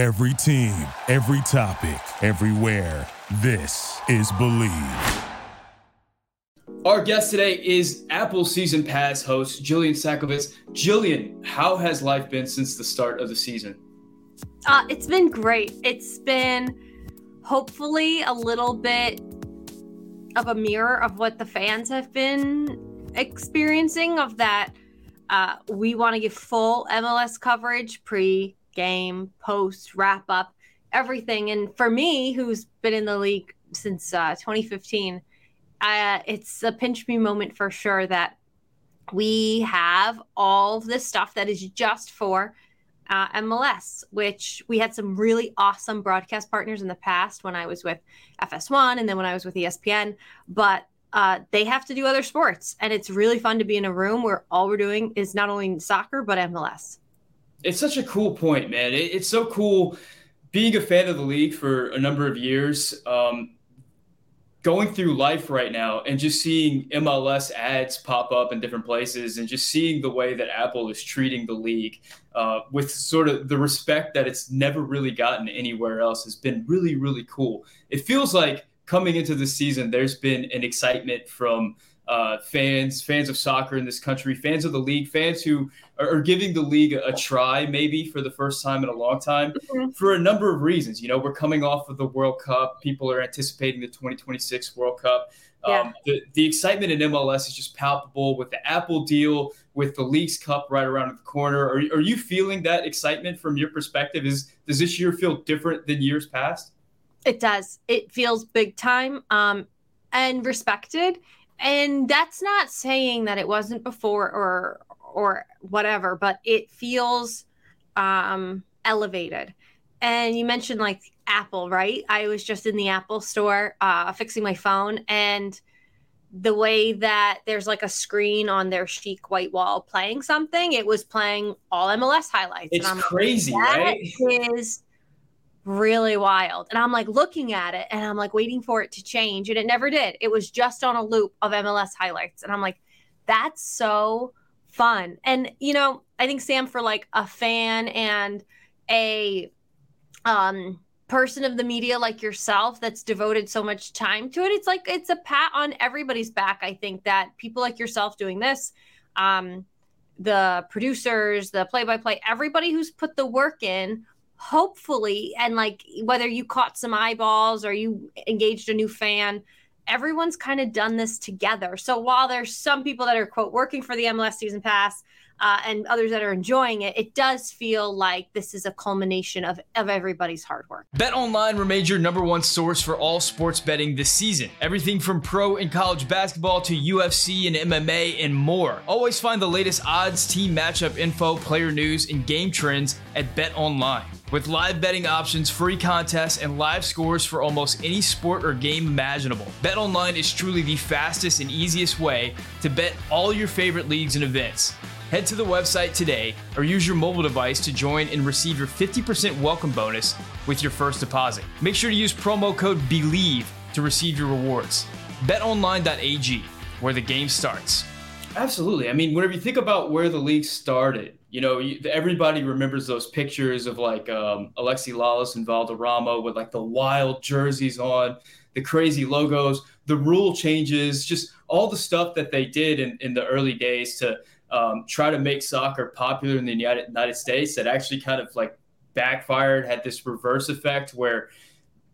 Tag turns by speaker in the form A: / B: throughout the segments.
A: Every team, every topic, everywhere. This is Bleav.
B: Our guest today is Apple Season Pass host Jillian Sakovits. Jillian, how has life been since the start of the season?
C: Uh, it's been great. It's been hopefully a little bit of a mirror of what the fans have been experiencing of that uh, we want to give full MLS coverage pre game, post, wrap up, everything. And for me, who's been in the league since uh, 2015, uh, it's a pinch me moment for sure that we have all this stuff that is just for uh, MLS, which we had some really awesome broadcast partners in the past when I was with FS1 and then when I was with ESPN. But uh, they have to do other sports. And it's really fun to be in a room where all we're doing is not only soccer, but MLS.
B: It's such a cool point, man. It, it's so cool being a fan of the league for a number of years. Um, going through life right now and just seeing MLS ads pop up in different places and just seeing the way that Apple is treating the league uh, with sort of the respect that it's never really gotten anywhere else has been really, really cool. It feels like coming into the season, there's been an excitement from uh, fans, fans of soccer in this country, fans of the league, fans who are, giving the league a, a, try maybe for the first time in a long time mm-hmm. for a number of reasons. You know, we're coming off of the World Cup. People are anticipating the 2026 World Cup. Yeah. Um, the, the excitement in MLS is just palpable with the Apple deal, with the Leagues Cup right around the corner. Are, are you feeling that excitement from your perspective? Is does this year feel different than years past?
C: It does. It feels big time um, and respected. And that's not saying that it wasn't before or or whatever, but it feels um, elevated. And you mentioned like Apple, right? I was just in the Apple store uh, fixing my phone, and the way that there's like a screen on their chic white wall playing something, it was playing all MLS highlights.
B: It's crazy, like,
C: right? Is really wild. And I'm like looking at it and I'm like waiting for it to change. And it never did. It was just on a loop of MLS highlights. And I'm like, that's so fun. And, you know, I think Sam, for like a fan and a um, person of the media like yourself that's devoted so much time to it, it's like it's a pat on everybody's back. I think that people like yourself doing this, um, the producers, the play by play, everybody who's put the work in hopefully, and like whether you caught some eyeballs or you engaged a new fan, everyone's kind of done this together. So while there's some people that are quote working for the MLS season pass uh, and others that are enjoying it, it does feel like this is a culmination of, of everybody's hard work.
B: Bet Online remains your number one source for all sports betting this season. Everything from pro and college basketball to UFC and MMA and more. Always find the latest odds, team matchup info, player news, and game trends at Bet Online. With live betting options, free contests, and live scores for almost any sport or game imaginable, BetOnline is truly the fastest and easiest way to bet all your favorite leagues and events. Head to the website today or use your mobile device to join and receive your 50% welcome bonus with your first deposit. Make sure to use promo code BELIEVE to receive your rewards. BetOnline.ag, where the game starts. Absolutely. I mean, whenever you think about where the league started, you know, everybody remembers those pictures of like um, Alexi Lalas and Valderrama with like the wild jerseys on, the crazy logos, the rule changes, just all the stuff that they did in, in the early days to um, try to make soccer popular in the United, United States that actually kind of like backfired, had this reverse effect where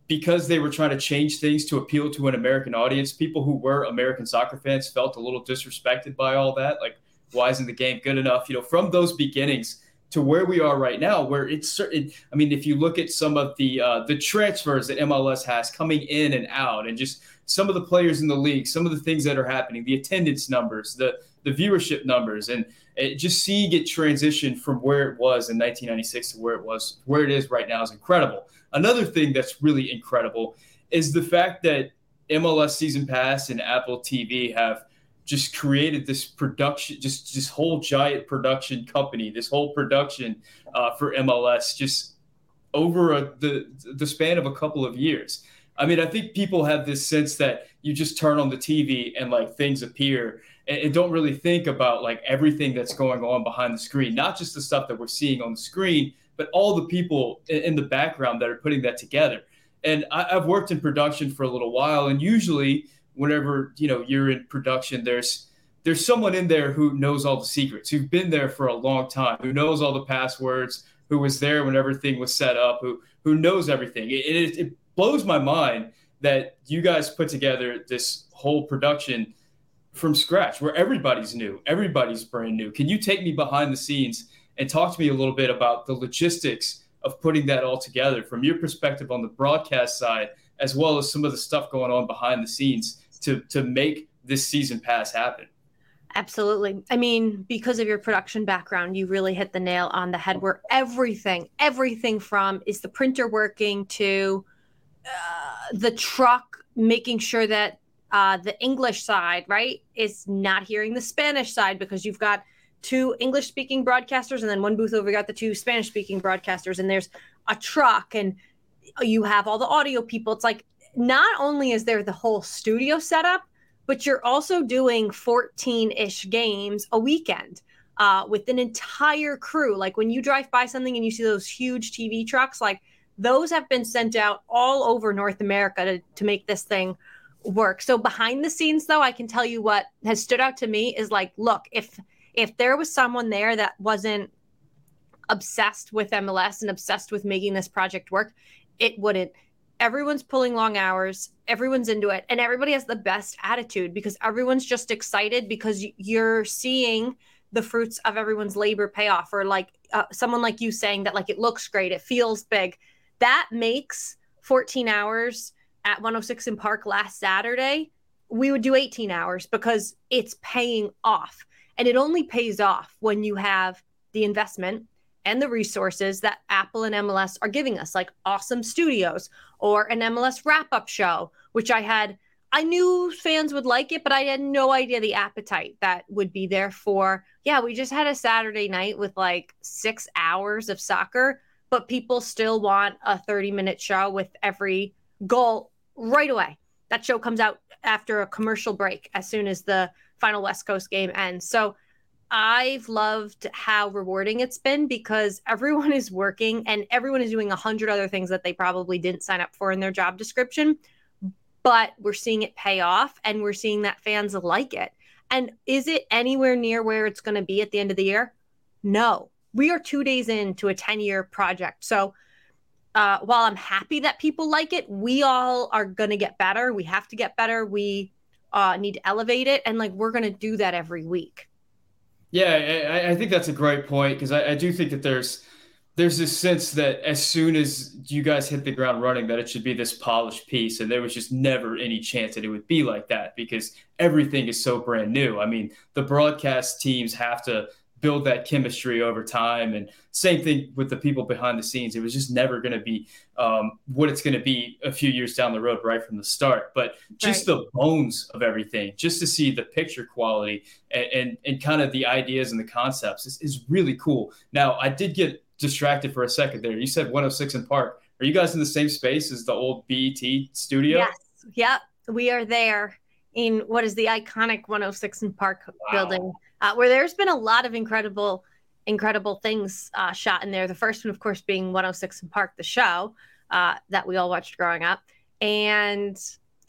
B: because they were trying to change things to appeal to an American audience, people who were American soccer fans felt a little disrespected by all that. Like, why isn't the game good enough? You know, from those beginnings to where we are right now, where it's certain. I mean, if you look at some of the uh, the transfers that MLS has coming in and out, and just some of the players in the league, some of the things that are happening, the attendance numbers, the the viewership numbers, and it, just seeing it transition from where it was in 1996 to where it was where it is right now is incredible. Another thing that's really incredible is the fact that MLS Season Pass and Apple TV have just created this production, just this whole giant production company, this whole production uh, for MLS, just over a, the the span of a couple of years. I mean, I think people have this sense that you just turn on the TV and like things appear and, and, don't really think about like everything that's going on behind the screen, not just the stuff that we're seeing on the screen, but all the people in, in the background that are putting that together. And I, I've worked in production for a little while, and usually whenever you know you're in production, there's there's someone in there who knows all the secrets, who've been there for a long time, who knows all the passwords, who was there when everything was set up, who who knows everything. It, it, it blows my mind that you guys put together this whole production from scratch where everybody's new, everybody's brand new. Can you take me behind the scenes and talk to me a little bit about the logistics of putting that all together from your perspective on the broadcast side, as well as some of the stuff going on behind the scenes to to make this season pass happen?
C: Absolutely. I mean, because of your production background, you really hit the nail on the head where everything, everything from is the printer working to uh, the truck making sure that uh, the English side, right, is not hearing the Spanish side because you've got two English speaking broadcasters and then one booth over got the two Spanish speaking broadcasters and there's a truck and you have all the audio people. It's like not only is there the whole studio setup, but you're also doing 14 ish games a weekend uh, with an entire crew. Like when you drive by something and you see those huge TV trucks, like those have been sent out all over North America to, to make this thing work. So behind the scenes though, I can tell you what has stood out to me is like, look, if if there was someone there that wasn't obsessed with MLS and obsessed with making this project work, it wouldn't. Everyone's pulling long hours, everyone's into it, and everybody has the best attitude because everyone's just excited because you're seeing the fruits of everyone's labor pay off or like uh, someone like you saying that like it looks great, it feels big. That makes 14 hours at 106 and Park last Saturday, we would do 18 hours because it's paying off. And it only pays off when you have the investment and the resources that Apple and MLS are giving us, like awesome studios or an MLS wrap up show, which I had. I knew fans would like it, but I had no idea the appetite that would be there for. Yeah, we just had a Saturday night with like six hours of soccer, but people still want a 30 minute show with every goal right away. That show comes out after a commercial break as soon as the final West Coast game ends. So I've loved how rewarding it's been because everyone is working and everyone is doing a hundred other things that they probably didn't sign up for in their job description. But we're seeing it pay off and we're seeing that fans like it. And is it anywhere near where it's going to be at the end of the year? No. We are two days into a 10 year project. So uh, while I'm happy that people like it, we all are going to get better. We have to get better. We uh, need to elevate it. And like, we're going to do that every week.
B: Yeah, I, I think that's a great point because I, I do think that there's there's this sense that as soon as you guys hit the ground running, that it should be this polished piece, and there was just never any chance that it would be like that because everything is so brand new. I mean, the broadcast teams have to build that chemistry over time. And same thing with the people behind the scenes. It was just never going to be um, what it's going to be a few years down the road, right from the start. But just right. the bones of everything, just to see the picture quality and, and, and kind of the ideas and the concepts is, is really cool. Now, I did get distracted for a second there. You said 106 and Park. Are you guys in the same space as the old BET studio?
C: Yes. Yep. We are there in what is the iconic 106 and Park wow. building uh, where there's been a lot of incredible, incredible things uh, shot in there. The first one, of course, being 106 and Park, the show uh, that we all watched growing up. And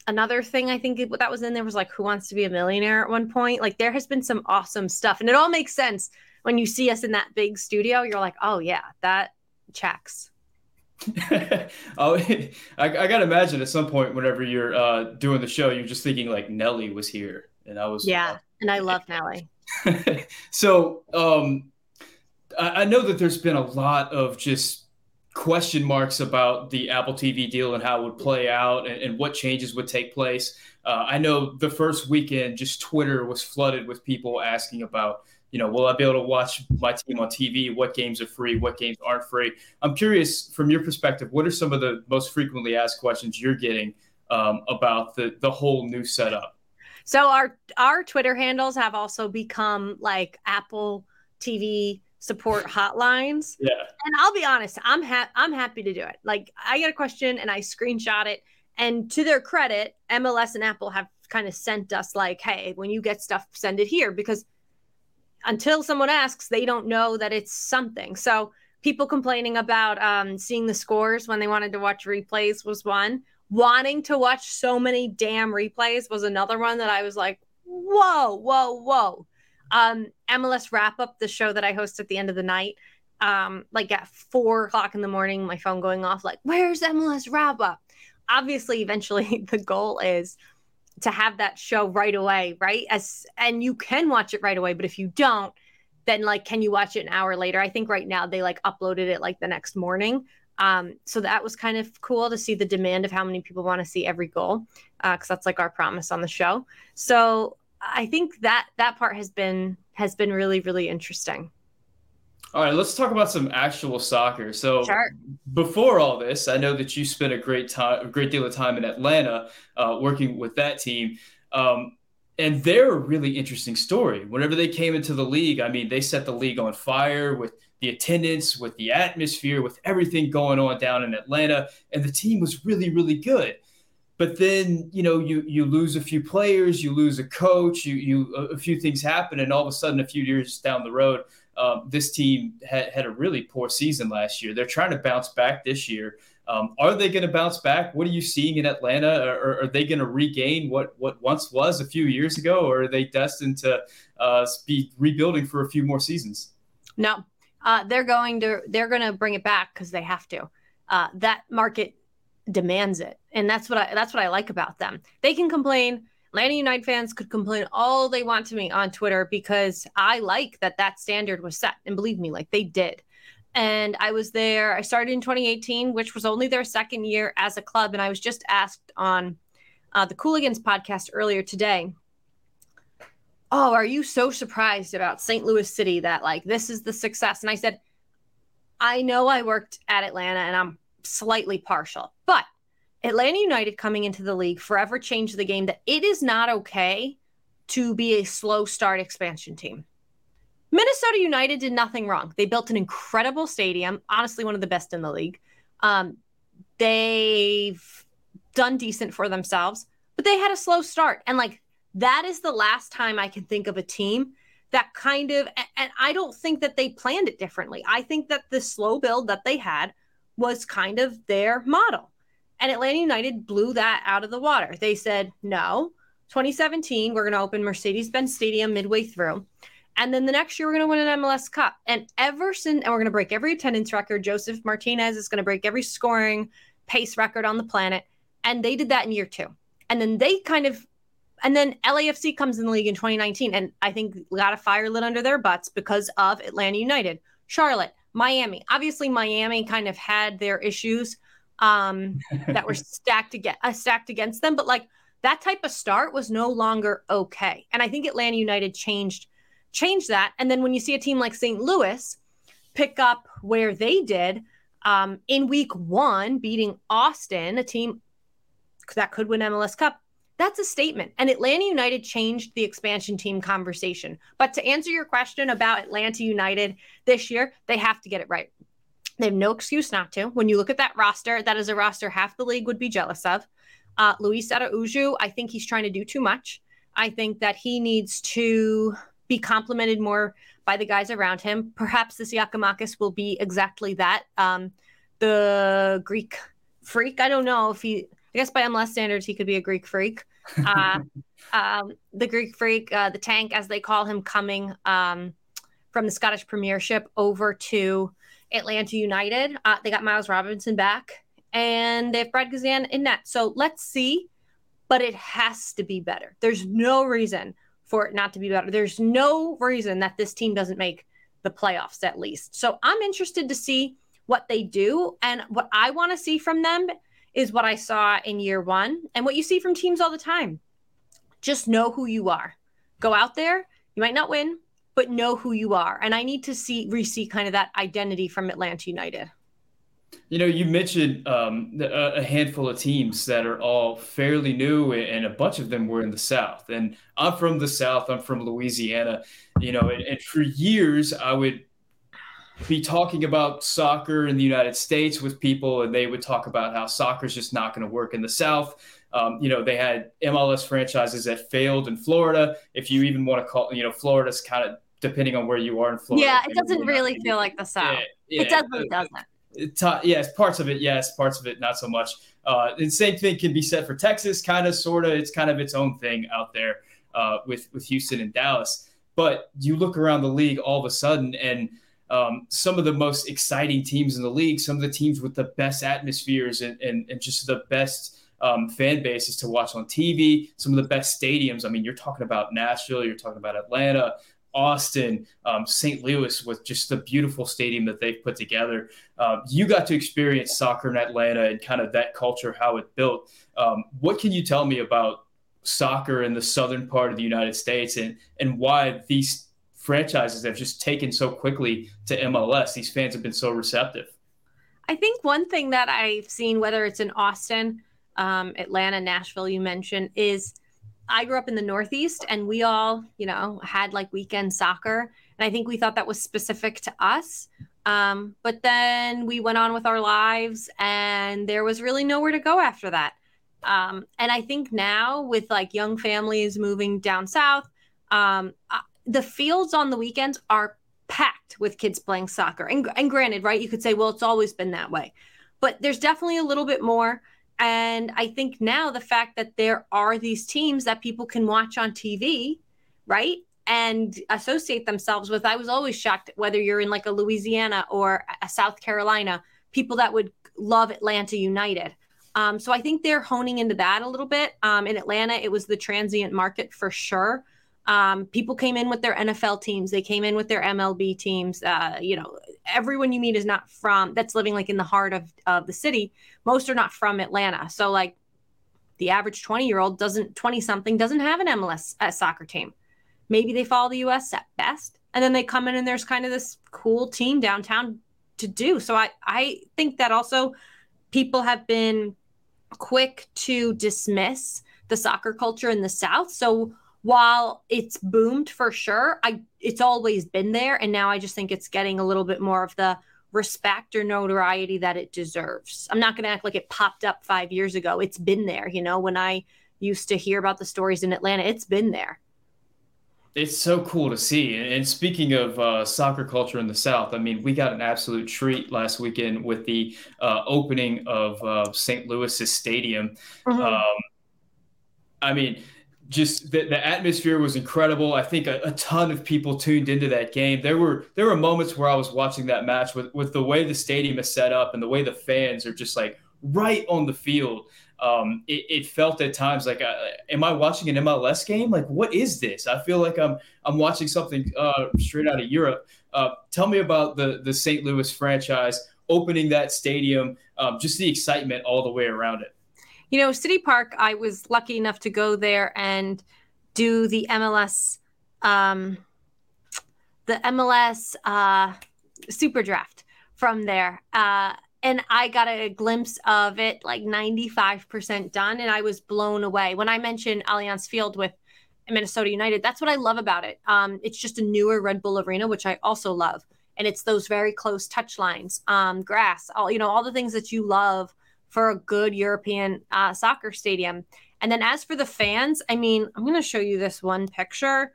C: another thing I think that was in there was like Who Wants to Be a Millionaire at one point. Like there has been some awesome stuff, and it all makes sense when you see us in that big studio. You're like, oh yeah, that checks.
B: oh, I, I, gotta imagine at some point, whenever you're uh, doing the show, you're just thinking like Nelly was here, and I was
C: yeah, uh, and I love Nelly.
B: so um, I, I know that there's been a lot of just question marks about the Apple TV deal and how it would play out and, and what changes would take place. Uh, I know the first weekend, just Twitter was flooded with people asking about, you know, will I be able to watch my team on TV? What games are free? What games aren't free? I'm curious, from your perspective, what are some of the most frequently asked questions you're getting um, about the the whole new setup?
C: So our our Twitter handles have also become like Apple TV support hotlines.
B: Yeah.
C: And I'll be honest, I'm ha- I'm happy to do it. Like I get a question and I screenshot it and to their credit, MLS and Apple have kind of sent us like, "Hey, when you get stuff, send it here because until someone asks, they don't know that it's something." So People complaining about um, seeing the scores when they wanted to watch replays was one. Wanting to watch so many damn replays was another one that I was like, whoa, whoa, whoa. Um, MLS wrap up, the show that I host at the end of the night, um, like at four o'clock in the morning, my phone going off, like, where's MLS wrap up? Obviously, eventually, the goal is to have that show right away, right? As and you can watch it right away, but if you don't, then like, can you watch it an hour later? I think right now they like uploaded it like the next morning. Um, so that was kind of cool to see the demand of how many people want to see every goal, because uh, that's like our promise on the show. So I think that that part has been has been really really interesting.
B: All right, let's talk about some actual soccer. So sure. before all this, I know that you spent a great time, a great deal of time in Atlanta, uh, working with that team. Um, and they're a really interesting story. Whenever they came into the league, I mean, they set the league on fire with the attendance, with the atmosphere, with everything going on down in Atlanta, and the team was really, really good. But then, you know, you you lose a few players, you lose a coach, you you a few things happen, and all of a sudden, a few years down the road, um, this team had, had a really poor season last year. They're trying to bounce back this year. Um, are they going to bounce back? What are you seeing in Atlanta? Or, are they going to regain what what once was a few years ago, or are they destined to uh, be rebuilding for a few more seasons?
C: No, uh, they're going to they're going to bring it back because they have to. Uh, that market demands it, and that's what I that's what I like about them. They can complain. Atlanta United fans could complain all they want to me on Twitter because I like that that standard was set, and believe me, like they did and I was there. I started in 2018, which was only their second year as a club. And I was just asked on uh, the Cooligans podcast earlier today. Oh, are you so surprised about St. Louis City that like this is the success? And I said, I know I worked at Atlanta and I'm slightly partial, but Atlanta United coming into the league forever changed the game that it is not okay to be a slow start expansion team. Minnesota United did nothing wrong. They built an incredible stadium, honestly, one of the best in the league. Um, they've done decent for themselves, but they had a slow start. And like that is the last time I can think of a team that kind of, and I don't think that they planned it differently. I think that the slow build that they had was kind of their model. And Atlanta United blew that out of the water. They said, no, 2017, we're going to open Mercedes Benz Stadium midway through. And then the next year, we're going to win an MLS Cup. And ever since, and we're going to break every attendance record. Josef Martinez is going to break every scoring pace record on the planet. And they did that in year two. And then they kind of, and then LAFC comes in the league in 2019. And I think got a fire lit under their butts because of Atlanta United, Charlotte, Miami. Obviously, Miami kind of had their issues um, that were stacked, against, uh, stacked against them. But like that type of start was no longer okay. And I think Atlanta United changed change that. And then when you see a team like St. Louis pick up where they did um, in week one, beating Austin, a team that could win MLS Cup, that's a statement. And Atlanta United changed the expansion team conversation. But to answer your question about Atlanta United this year, they have to get it right. They have no excuse not to. When you look at that roster, that is a roster half the league would be jealous of. Uh, Luiz Araujo, I think he's trying to do too much. I think that he needs to be complemented more by the guys around him. Perhaps this Giakoumakis will be exactly that. Um, the Greek freak. I don't know if he. I guess by MLS standards, he could be a Greek freak. Uh, um, the Greek freak, uh, the tank, as they call him, coming um, from the Scottish Premiership over to Atlanta United. Uh, they got Miles Robinson back, and they have Brad Guzan in net. So let's see, but it has to be better. There's no reason for it not to be better. There's no reason that this team doesn't make the playoffs at least. So I'm interested to see what they do. And what I want to see from them is what I saw in year one and what you see from teams all the time. Just know who you are. Go out there. You might not win, but know who you are. And I need to see, re see kind of that identity from Atlanta United.
B: You know, you mentioned um, a handful of teams that are all fairly new, and a bunch of them were in the South. And I'm from the South. I'm from Louisiana. You know, and, and for years I would be talking about soccer in the United States with people, and they would talk about how soccer is just not going to work in the South. Um, you know, they had MLS franchises that failed in Florida. If you even want to call, you know, Florida's kind of depending on where you are in Florida.
C: Yeah, it doesn't really feel like the South. yeah, it but it doesn't.
B: It, yes, parts of it, yes, parts of it, not so much. Uh, the same thing can be said for Texas, kind of, sort of. It's kind of its own thing out there uh, with with Houston and Dallas. But you look around the league all of a sudden, and um, some of the most exciting teams in the league, some of the teams with the best atmospheres and, and, and just the best um, fan bases to watch on TV, some of the best stadiums. I mean, you're talking about Nashville, you're talking about Atlanta, Austin, um, St. Louis with just the beautiful stadium that they've put together. Um, you got to experience soccer in Atlanta and kind of that culture, how it built. Um, what can you tell me about soccer in the southern part of the United States and, and why these franchises have just taken so quickly to MLS? These fans have been so receptive.
C: I think one thing that I've seen, whether it's in Austin, um, Atlanta, Nashville, you mentioned, is – I grew up in the Northeast and we all, you know, had like weekend soccer. And I think we thought that was specific to us. Um, but then we went on with our lives and there was really nowhere to go after that. Um, and I think now with like young families moving down south, um, the fields on the weekends are packed with kids playing soccer. And, and granted, right, you could say, well, it's always been that way. But there's definitely a little bit more. And I think now the fact that there are these teams that people can watch on TV, right? And associate themselves with. I was always shocked whether you're in like a Louisiana or a South Carolina, people that would love Atlanta United. Um, so I think they're honing into that a little bit. Um, in Atlanta, it was the transient market for sure. Um, people came in with their NFL teams. They came in with their MLB teams. Uh, you know, everyone you meet is not from that's living like in the heart of of the city. Most are not from Atlanta. So like the average 20 year old doesn't 20 something doesn't have an MLS uh, soccer team. Maybe they follow the US at best. And then they come in and there's kind of this cool team downtown to do. So I I think that also people have been quick to dismiss the soccer culture in the South. So while it's boomed for sure, I it's always been there and now I just think it's getting a little bit more of the respect or notoriety that it deserves. I'm not going to act like it popped up 5 years ago. It's been there, you know, when I used to hear about the stories in Atlanta, it's been there.
B: It's so cool to see. And speaking of uh, soccer culture in the South, I mean, we got an absolute treat last weekend with the uh, opening of uh, St. Louis's stadium. Mm-hmm. Um, I mean, just the, the atmosphere was incredible. I think a, a, ton of people tuned into that game. There were there were moments where I was watching that match with with the way the stadium is set up and the way the fans are just like right on the field. Um, it, it, felt at times like, uh, am I watching an MLS game? Like, what is this? I feel like I'm I'm watching something uh, straight out of Europe. Uh, tell me about the the St. Louis franchise opening that stadium, um, just the excitement all the way around it.
C: You know, City Park, I was lucky enough to go there and do the MLS, um, the MLS uh, Super Draft from there. Uh, and I got a glimpse of it like 95% done, and I was blown away. When I mentioned Allianz Field with Minnesota United, that's what I love about it. Um, it's just a newer Red Bull Arena, which I also love. And it's those very close touch lines, um, grass, all you know, all the things that you love for a good European uh, soccer stadium. And then as for the fans, I mean, I'm going to show you this one picture.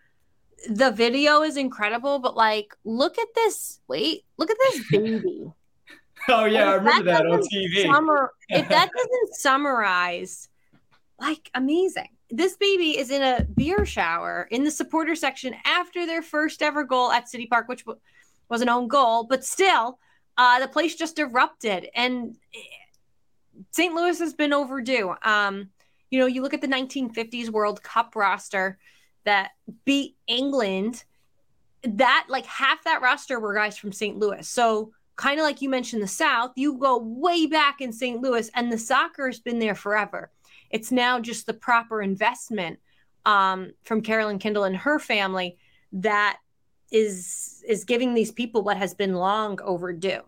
C: The video is incredible, but like, look at this. Wait, look at this baby.
B: oh, yeah, I remember that, that on TV.
C: Summer, if that doesn't summarize, like, amazing. This baby is in a beer shower in the supporter section after their first ever goal at City Park, which was an own goal, but still, uh, the place just erupted. And St. Louis has been overdue. Um, you know, you look at the 1950s World Cup roster that beat England, that like half that roster were guys from St. Louis. So, kind of like you mentioned the South, you go way back in St. Louis, and the soccer has been there forever. It's now just the proper investment um, from Carolyn Kindle and her family that is is giving these people what has been long overdue.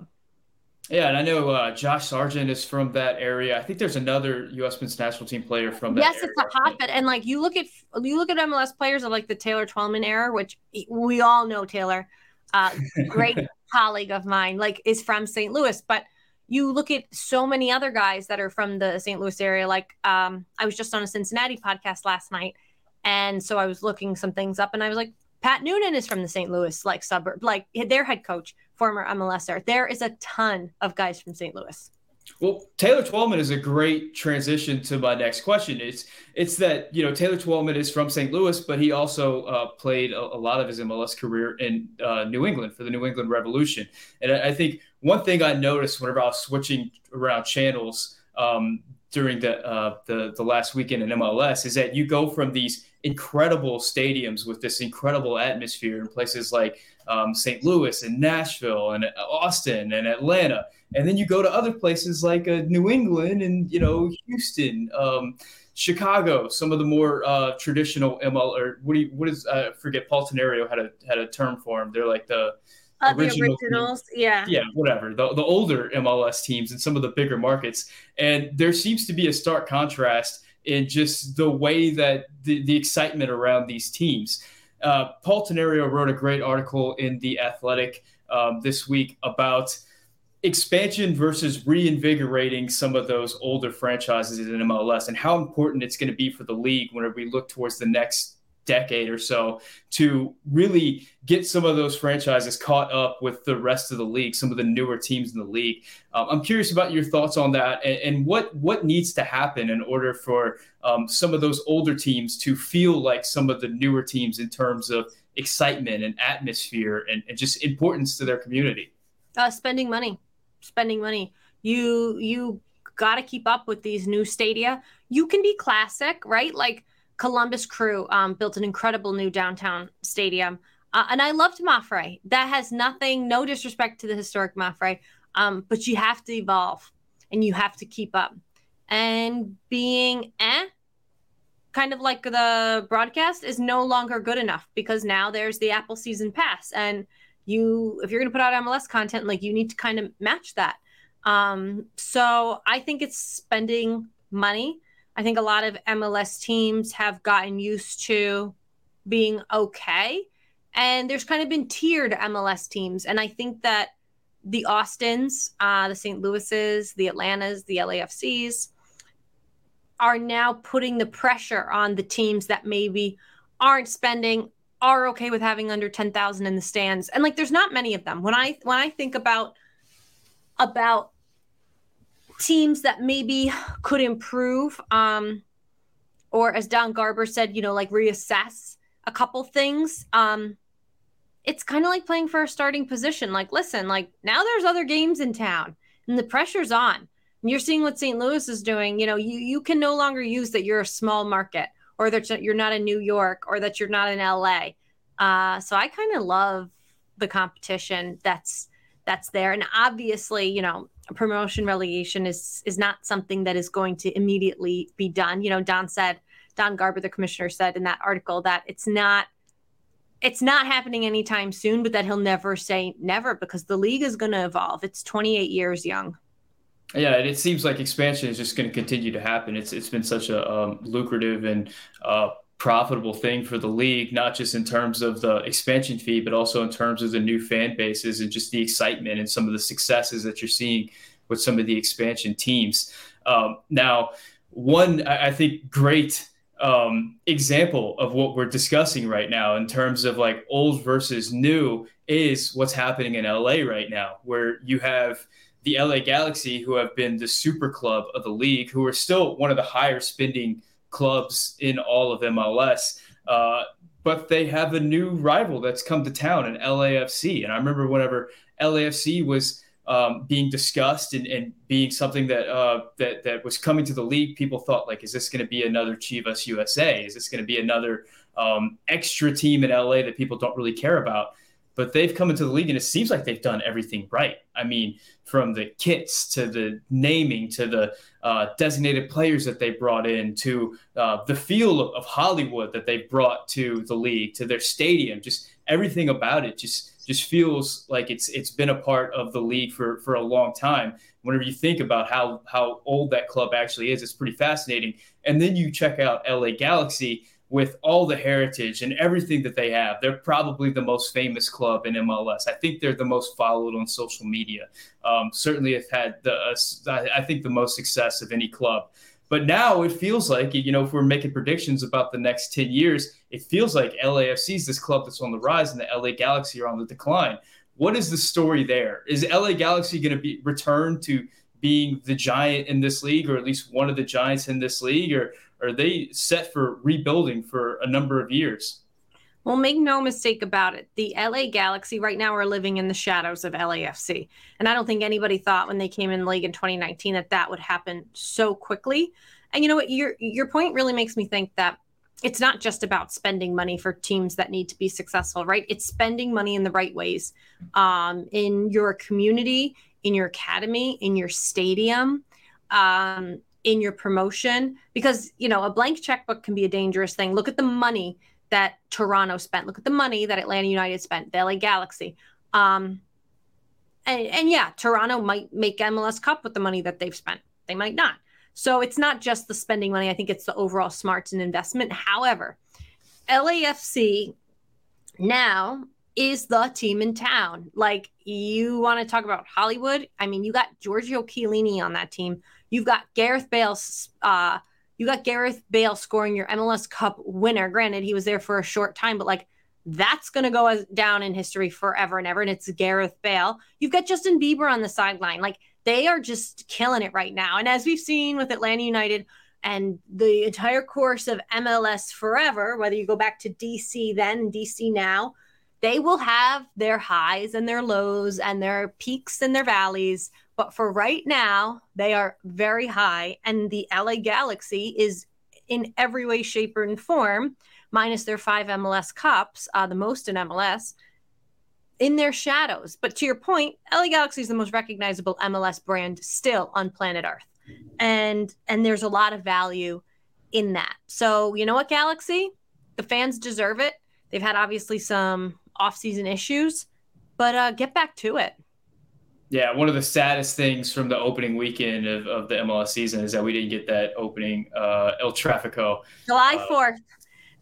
B: Yeah, and I know uh, Josh Sargent is from that area. I think there's another U.S. men's national team player from that.
C: Yes,
B: area.
C: it's a hotbed, and like you look at you look at MLS players of like the Taylor Twellman era, which we all know Taylor, uh, great colleague of mine, like is from St. Louis. But you look at so many other guys that are from the St. Louis area. Like um, I was just on a Cincinnati podcast last night, and so I was looking some things up, and I was like, Pat Noonan is from the St. Louis like suburb, like their head coach former MLSer. There is a ton of guys from St. Louis.
B: Well, Taylor Twellman is a great transition to my next question. It's it's that you know Taylor Twellman is from St. Louis, but he also uh, played a, a, lot of his MLS career in uh, New England for the New England Revolution. And I, I, think one thing I noticed whenever I was switching around channels um, during the, uh, the the last weekend in MLS is that you go from these incredible stadiums with this incredible atmosphere in places like um, St. Louis and Nashville and Austin and Atlanta and then you go to other places like uh, New England and you know Houston, um, Chicago, some of the more uh, traditional ML or what do you, what is uh, I forget Paul Tenorio had a had a term for them. They're like the
C: uh, original the originals, teams. yeah,
B: yeah, whatever. The the older MLS teams and some of the bigger markets, and there seems to be a stark contrast in just the way that the, the excitement around these teams. Uh, Paul Tenorio wrote a great article in the Athletic um, this week about expansion versus reinvigorating some of those older franchises in MLS and how important it's going to be for the league whenever we look towards the next decade or so to really get some of those franchises caught up with the rest of the league, some of the newer teams in the league. Um, I'm curious about your thoughts on that and, and, what what needs to happen in order for um, some of those older teams to feel like some of the newer teams in terms of excitement and atmosphere and, and just importance to their community.
C: Uh, spending money spending money. You you got to keep up with these new stadia. You can be classic, right? Like Columbus Crew um, built an incredible new downtown stadium. Uh, and I loved Mapfre. That has nothing, no disrespect to the historic Mapfre, um, but you have to evolve and you have to keep up. And being eh, kind of like the broadcast, is no longer good enough because now there's the Apple Season Pass. And you if you're going to put out MLS content, like you need to kind of match that. Um, so I think it's spending money. I think a lot of MLS teams have gotten used to being okay. And there's kind of been tiered MLS teams. And I think that the Austins, uh, the St. Louis's, the Atlantas, the LAFCs are now putting the pressure on the teams that maybe aren't spending are okay with having under 10,000 in the stands. And like there's not many of them. When I when I think about about teams that maybe could improve um or as Don Garber said, you know, like reassess a couple things. Um it's kind of like playing for a starting position. Like listen, like now there's other games in town and the pressure's on. And you're seeing what St. Louis is doing, you know, you you can no longer use that you're a small market or that you're not in New York or that you're not in LA. Uh, so I kind of love the competition that's that's there, and obviously, you know, promotion relegation is is not something that is going to immediately be done. You know, Don said, Don Garber, the commissioner, said in that article that it's not it's not happening anytime soon, but that he'll never say never because the league is going to evolve. It's 28 years young.
B: Yeah, it seems like expansion is just going to continue to happen. It's it's been such a um, lucrative and uh, profitable thing for the league, not just in terms of the expansion fee, but also in terms of the new fan bases and just the excitement and some of the successes that you're seeing with some of the expansion teams. Um, now, one I think great um, example of what we're discussing right now in terms of like old versus new is what's happening in LA right now, where you have the LA Galaxy, who have been the super club of the league, who are still one of the higher spending clubs in all of MLS. Uh, but they have a new rival that's come to town in LAFC. And I remember whenever LAFC was um, being discussed and, and, being something that, uh, that that was coming to the league, people thought like, is this going to be another Chivas USA? Is this going to be another um, extra team in LA that people don't really care about? But they've come into the league and it seems like they've done everything right. I mean, from the kits to the naming to the uh, designated players that they brought in to uh, the feel of, of, Hollywood that they brought to the league to their stadium, just everything about it just just feels like it's it's been a part of the league for for a long time. Whenever you think about how how old that club actually is, it's pretty fascinating. And then you check out LA Galaxy with all the heritage and everything that they have. They're probably the most famous club in MLS. I think they're the most followed on social media. Um, certainly have had the, uh, I think, the most success of any club. But now it feels like, you know, if we're making predictions about the next 10 years, it feels like LAFC is this club that's on the rise and the LA Galaxy are on the decline. What is the story there? Is LA Galaxy going to be returned to being the giant in this league, or at least one of the giants in this league, or are they set for rebuilding for a number of years?
C: Well, make no mistake about it. The LA Galaxy right now are living in the shadows of LAFC. And I don't think anybody thought when they came in the league in 2019 that that would happen so quickly. And you know what? Your your point really makes me think that it's not just about spending money for teams that need to be successful, right? It's spending money in the right ways, um, in your community, in your academy, in your stadium, um, in your promotion. Because you know, a blank checkbook can be a dangerous thing. Look at the money that Toronto spent. Look at the money that Atlanta United spent, the LA Galaxy. Um, and, and yeah, Toronto might make MLS Cup with the money that they've spent. They might not. So it's not just the spending money. I think it's the overall smarts and investment. However, LAFC now is the team in town. Like you want to talk about Hollywood? I mean, you got Giorgio Chiellini on that team. You've got Gareth Bale. uh, you got Gareth Bale scoring your MLS Cup winner. Granted, he was there for a short time, but like that's going to go down in history forever and ever. And it's Gareth Bale. You've got Justin Bieber on the sideline. Like they are just killing it right now. And as we've seen with Atlanta United and the entire course of MLS forever, whether you go back to DC then, DC now, they will have their highs and their lows and their peaks and their valleys. But for right now, they are very high. And the LA Galaxy is in every way, shape, or form, minus their five MLS Cups, uh, the most in MLS, in their shadows. But to your point, LA Galaxy is the most recognizable MLS brand still on planet Earth. And and there's a lot of value in that. So you know what, Galaxy? The fans deserve it. They've had obviously some off-season issues, but uh, get back to it.
B: Yeah, one of the saddest things from the opening weekend of, of the MLS season is that we didn't get that opening uh, El Trafico.
C: July 4th. Uh,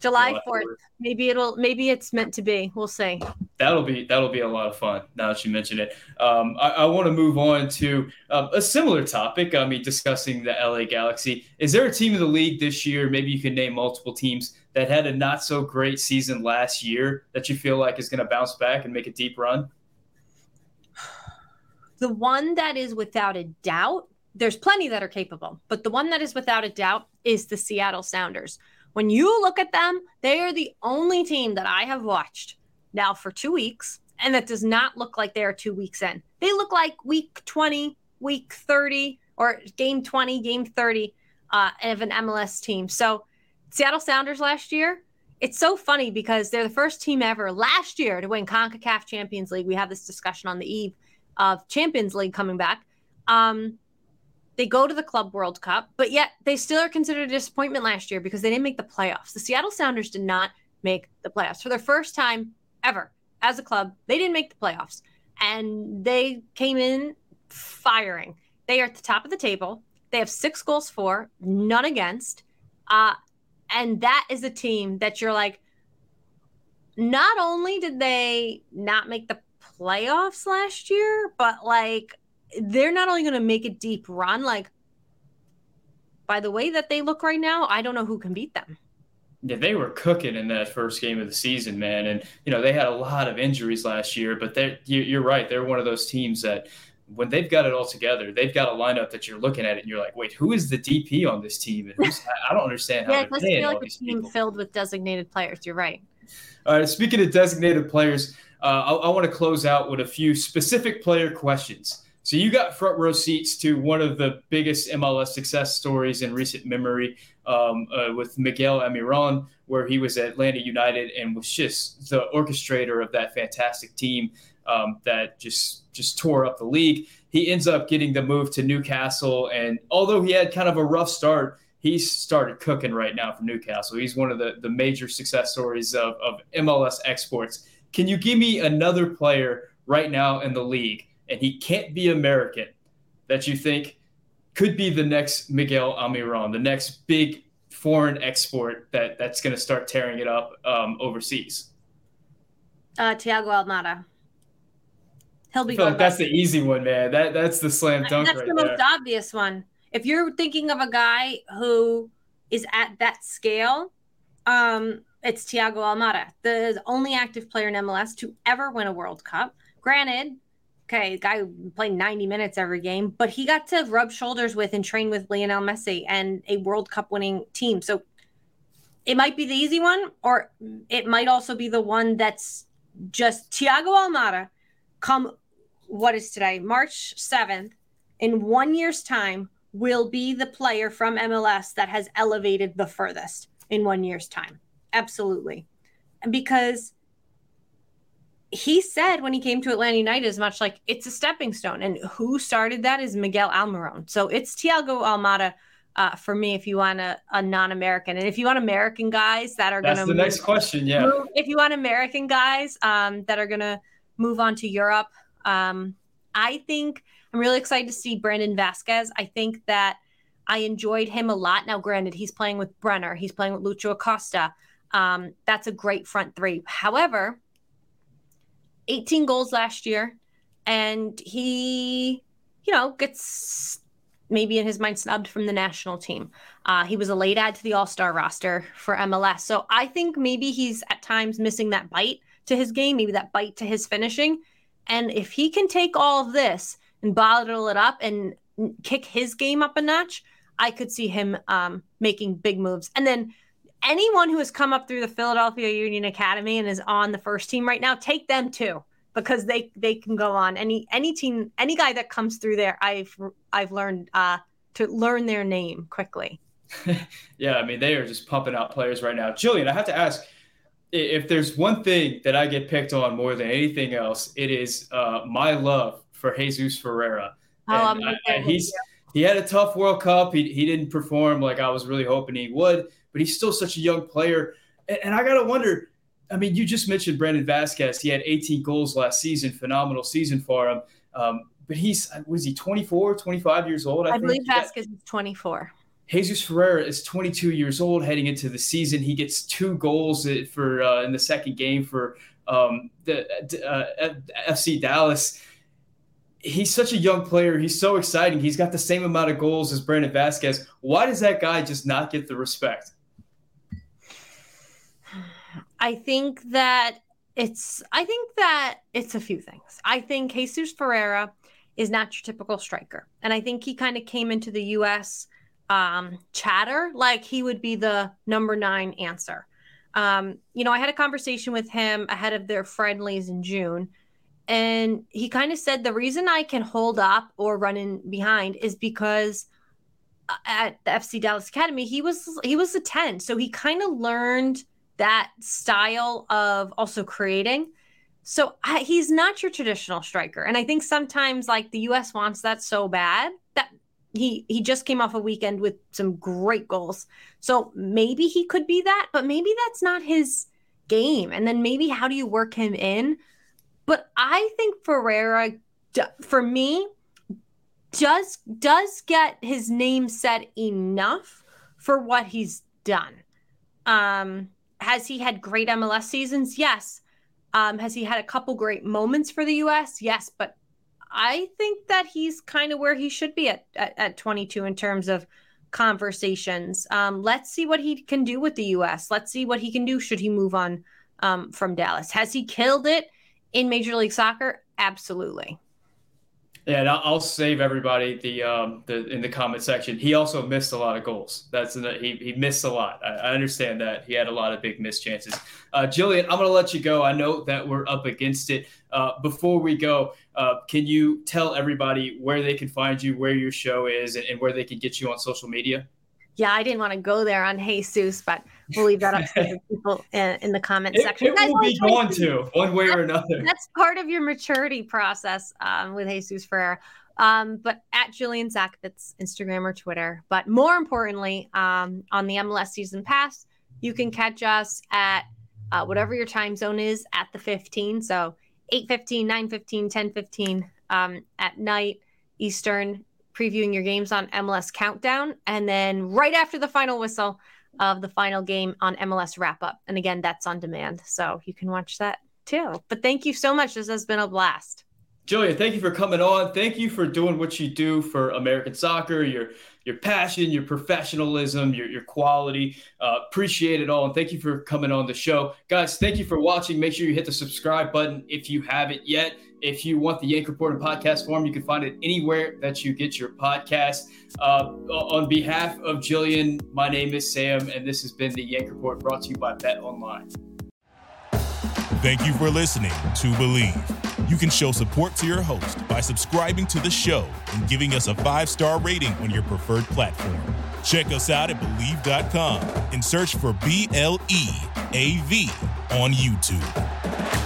C: July fourth. Maybe it'll. Maybe it's meant to be. We'll see.
B: That'll be that'll be a lot of fun. Now that you mention it, um, I, I want to move on to uh, a similar topic. I mean, discussing the LA Galaxy. Is there a team in the league this year? Maybe you can name multiple teams that had a not so great season last year that you feel like is going to bounce back and make a deep run.
C: The one that is without a doubt, there's plenty that are capable, but the one that is without a doubt is the Seattle Sounders. When you look at them, they are the only team that I have watched now for two weeks, and that does not look like they are two weeks in. They look like week 20, week 30, or game 20, game 30 uh, of an MLS team. So, Seattle Sounders last year, it's so funny because they're the first team ever last year to win CONCACAF Champions League. We have this discussion on the eve of Champions League coming back. Um, they go to the Club World Cup, but yet they still are considered a disappointment last year because they didn't make the playoffs. The Seattle Sounders did not make the playoffs for their first time ever as a club. They didn't make the playoffs and they came in firing. They are at the top of the table. They have six goals for, none against. Uh, and that is a team that you're like, not only did they not make the playoffs last year, but like they're not only going to make a deep run, like by the way that they look right now, I don't know who can beat them.
B: Yeah, they were cooking in that first game of the season, man. And you know they had a lot of injuries last year, but they you're right. They're one of those teams that when they've got it all together, they've got a lineup that you're looking at it and you're like, wait, who is the DP on this team? And I don't understand how
C: yeah, it does feel like a team people. filled with designated players. You're right.
B: All right. Speaking of designated players, uh, I, I want to close out with a few specific player questions. So you got front row seats to one of the biggest MLS success stories in recent memory um, uh, with Miguel Almiron, where he was at Atlanta United and was just the orchestrator of that fantastic team um, that just just tore up the league. He ends up getting the move to Newcastle, and although he had kind of a rough start, he's started cooking right now for Newcastle. He's one of the, the major success stories of, of MLS exports. Can you give me another player right now in the league? and he can't be American, that you think could be the next Miguel Almiron, the next big foreign export that that's going to start tearing it up um, overseas?
C: Uh, Thiago Almada.
B: He'll be. Like that's the easy one, man. That that's the slam dunk.
C: That's
B: right
C: the
B: there.
C: most obvious one. If you're thinking of a guy who is at that scale, um, it's Thiago Almada, the only active player in MLS to ever win a World Cup granted, okay, guy played 90 minutes every game, but he got to rub shoulders with and train with Lionel Messi and a World Cup winning team. So it might be the easy one, or it might also be the one that's just Thiago Almada come what is today, March 7th, in one year's time, will be the player from MLS that has elevated the furthest in one year's time. Absolutely. And because he said when he came to Atlanta United as much like it's a stepping stone. And who started that is Miguel Almiron. So it's Thiago Almada uh, for me if you want a, a, non-American. And if you want American guys that are going to
B: the
C: move,
B: next question, yeah.
C: Move, if you want American guys um, that are going to move on to Europe, um, I think I'm really excited to see Brandon Vazquez. I think that I enjoyed him a lot. Now, granted, he's playing with Brenner, he's playing with Lucho Acosta. Um, that's a great front three. However, 18 goals last year, and he, you know, gets maybe in his mind snubbed from the national team. Uh, he was a late add to the All Star roster for MLS. So I think maybe he's at times missing that bite to his game, maybe that bite to his finishing. And if he can take all of this and bottle it up and kick his game up a notch, I could see him um, making big moves. And then anyone who has come up through the Philadelphia Union Academy and is on the first team right now, take them too because they they can go on any any team any guy that comes through there. I've I've learned uh, to learn their name quickly.
B: yeah, I mean they are just pumping out players right now. Jillian, I have to ask if there's one thing that I get picked on more than anything else, it is uh, my love for Jesus Ferreira.
C: Oh, and, I,
B: he's he had a tough World Cup. He, he didn't perform like I was really hoping he would, but he's still such a young player. And, and I got to wonder I mean, you just mentioned Brandon Vazquez. He had 18 goals last season, phenomenal season for him. Um, but he's, was he 24, 25 years old?
C: I, I believe Vazquez is 24.
B: Jesus Ferreira is 22 years old heading into the season. He gets two goals for uh, in the second game for um, the uh, FC Dallas. He's such a young player. He's so exciting. He's got the same amount of goals as Brandon Vazquez. Why does that guy just not get the respect?
C: I think that it's I think that it's a few things. I think Jesus Ferreira is not your typical striker. And I think he kind of came into the US um, chatter like he would be the number nine answer. Um, you know, I had a conversation with him ahead of their friendlies in June, and he kind of said the reason I can hold up or run in behind is because uh, at the FC Dallas Academy he was he was a 10, so he kind of learned that style of also creating. So I, he's not your traditional striker, and I think sometimes like the U.S. wants that so bad that he he just came off a weekend with some great goals. So maybe he could be that, but maybe that's not his game. And then maybe how do you work him in? But I think Ferreira, for me, does does get his name set enough for what he's done. Um, has he had great MLS seasons? Yes. Um, has he had a couple great moments for the US? Yes, but I think that he's kind of where he should be at, at, at 22 in terms of conversations. Um, let's see what he can do with the US. Let's see what he can do should he move on um, from Dallas. Has he killed it in Major League Soccer? Absolutely.
B: Yeah, and I'll save everybody the um the in the comment section. He also missed a lot of goals. That's he he missed a lot. I, I understand that he had a lot of big missed chances. Uh, Jillian, I'm gonna let you go. I know that we're up against it. Uh, before we go, uh, can you tell everybody where they can find you, where your show is, and, and where they can get you on social media?
C: Yeah, I didn't want to go there on Jesus, but we'll leave that up to the people in, in, the comment
B: it,
C: section.
B: It will be going to one way or another.
C: That's part of your maturity process um, with Jesus Ferreira. Um, but at Jillian Zach, Sakovits, Instagram or Twitter. But more importantly, um, on the MLS season pass, you can catch us at uh, whatever your time zone is at the 15. So 8 15, 9 15, 10 15 um, at night Eastern previewing your games on MLS Countdown, and then right after the final whistle of the final game on MLS Wrap Up. And again, that's on demand, so you can watch that too. But thank you so much. This has been a blast.
B: Julia, thank you for coming on. Thank you for doing what you do for American soccer, your your passion, your professionalism, your, your quality. Uh, appreciate it all. And thank you for coming on the show. Guys, thank you for watching. Make sure you hit the subscribe button if you haven't yet If you want the Yank Report in podcast form, you can find it anywhere that you get your podcast. Uh, on behalf of Jillian, my name is Sam, and this has been the Yank Report brought to you by Bet Online.
A: Thank you for listening to Bleav. You can show support to your host by subscribing to the show and giving us a five star rating on your preferred platform. Check us out at Bleav.com and search for B L E A V on YouTube.